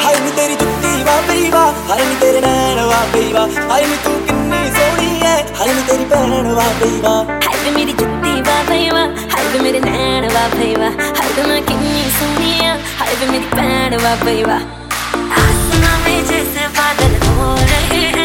ਹਾਏ ਨੀ ਤੇਰੀ ਜੁੱਤੀ ਵਾਪਰੀ ਵਾ ਹਾਏ ਨੀ ਤੇਰੇ ਨੈਣ ਵਾਪਰੀ ਵਾ ਹਾਏ ਨੀ ਤੂੰ ਕਿੰਨੀ ਸੋਹਣੀ ਐ ਹਾਏ ਨੀ ਤੇਰੀ ਭੈਣ ਵਾਪਰੀ ਵਾ ਹਾਏ ਨੀ ਮੇਰੀ ਜੁੱਤੀ ਵਾਪਰੀ ਵਾ ਹਾਏ ਨੀ ਮੇਰੇ ਨੈਣ ਵਾਪਰੀ ਵਾ ਹਾਏ ਨੀ ਮੈਂ ਕਿੰਨੀ ਸੋਹਣੀ ਐ ਹਾਏ ਨੀ ਮੇਰੀ ਭੈਣ ਵਾਪਰੀ ਵਾ ਆਸਮਾਂ ਵਿੱਚ ਜਿਸ ਬਾਦਲ ਹੋ ਰਹੇ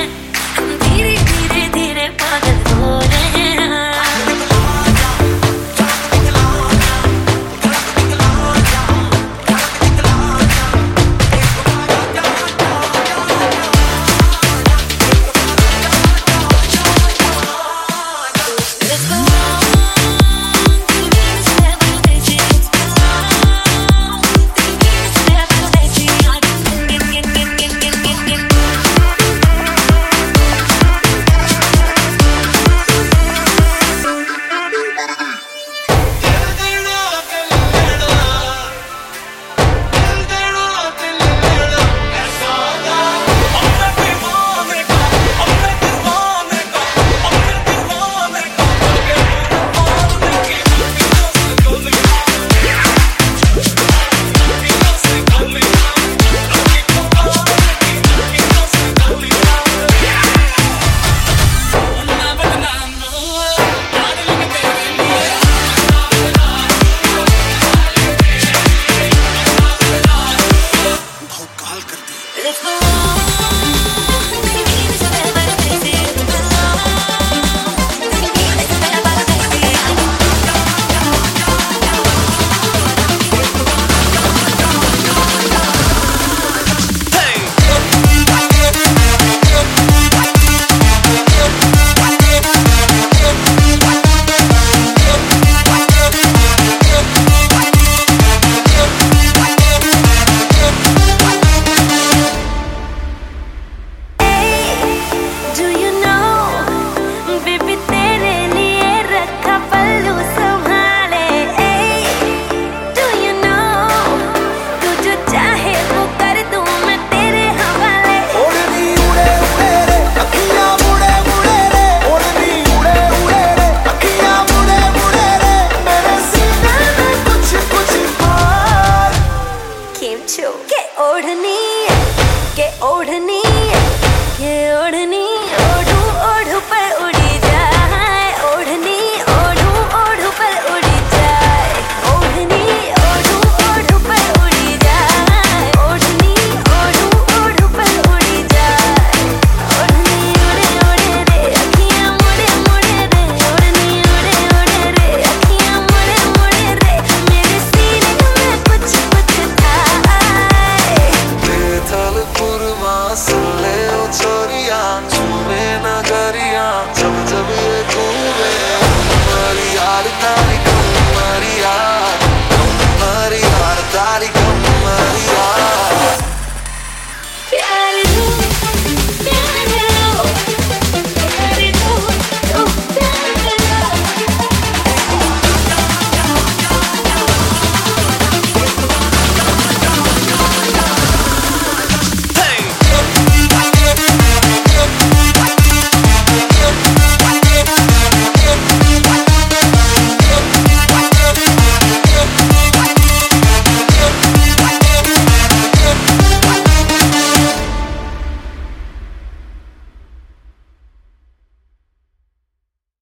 ओढ़नी के ओढ़नी